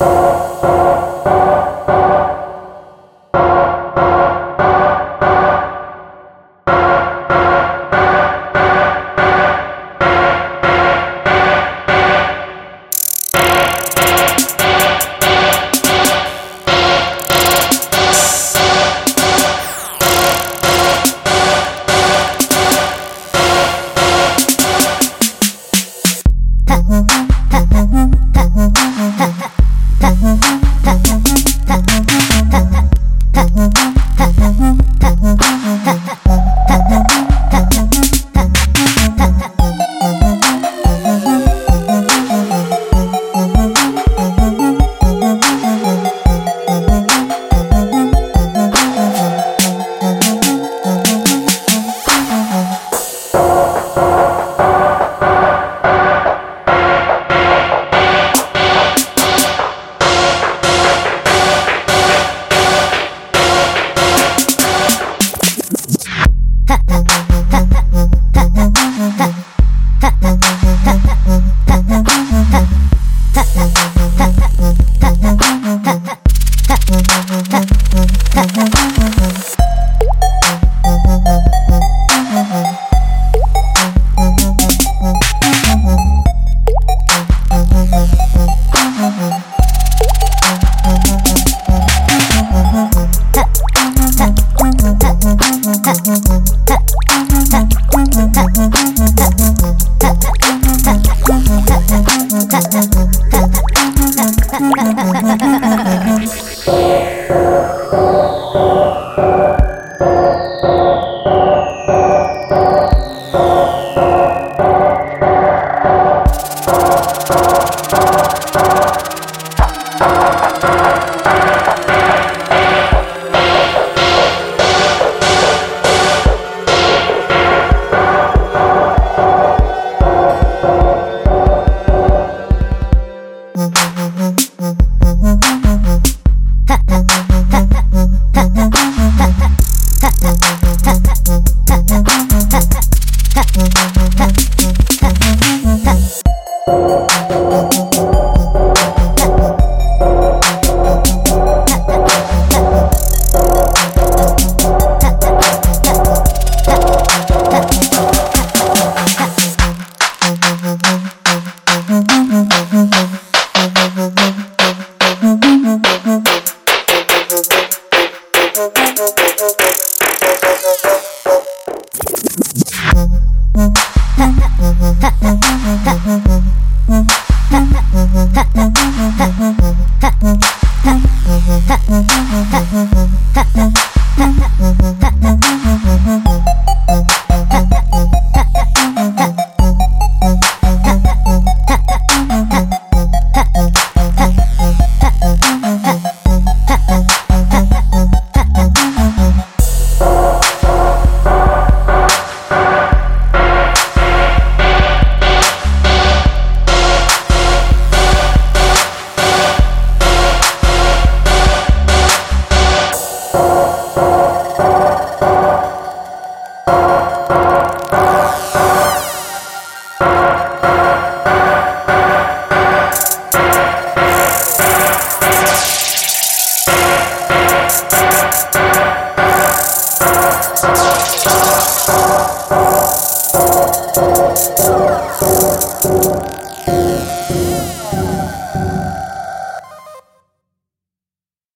Ha 哈 Ha, ha.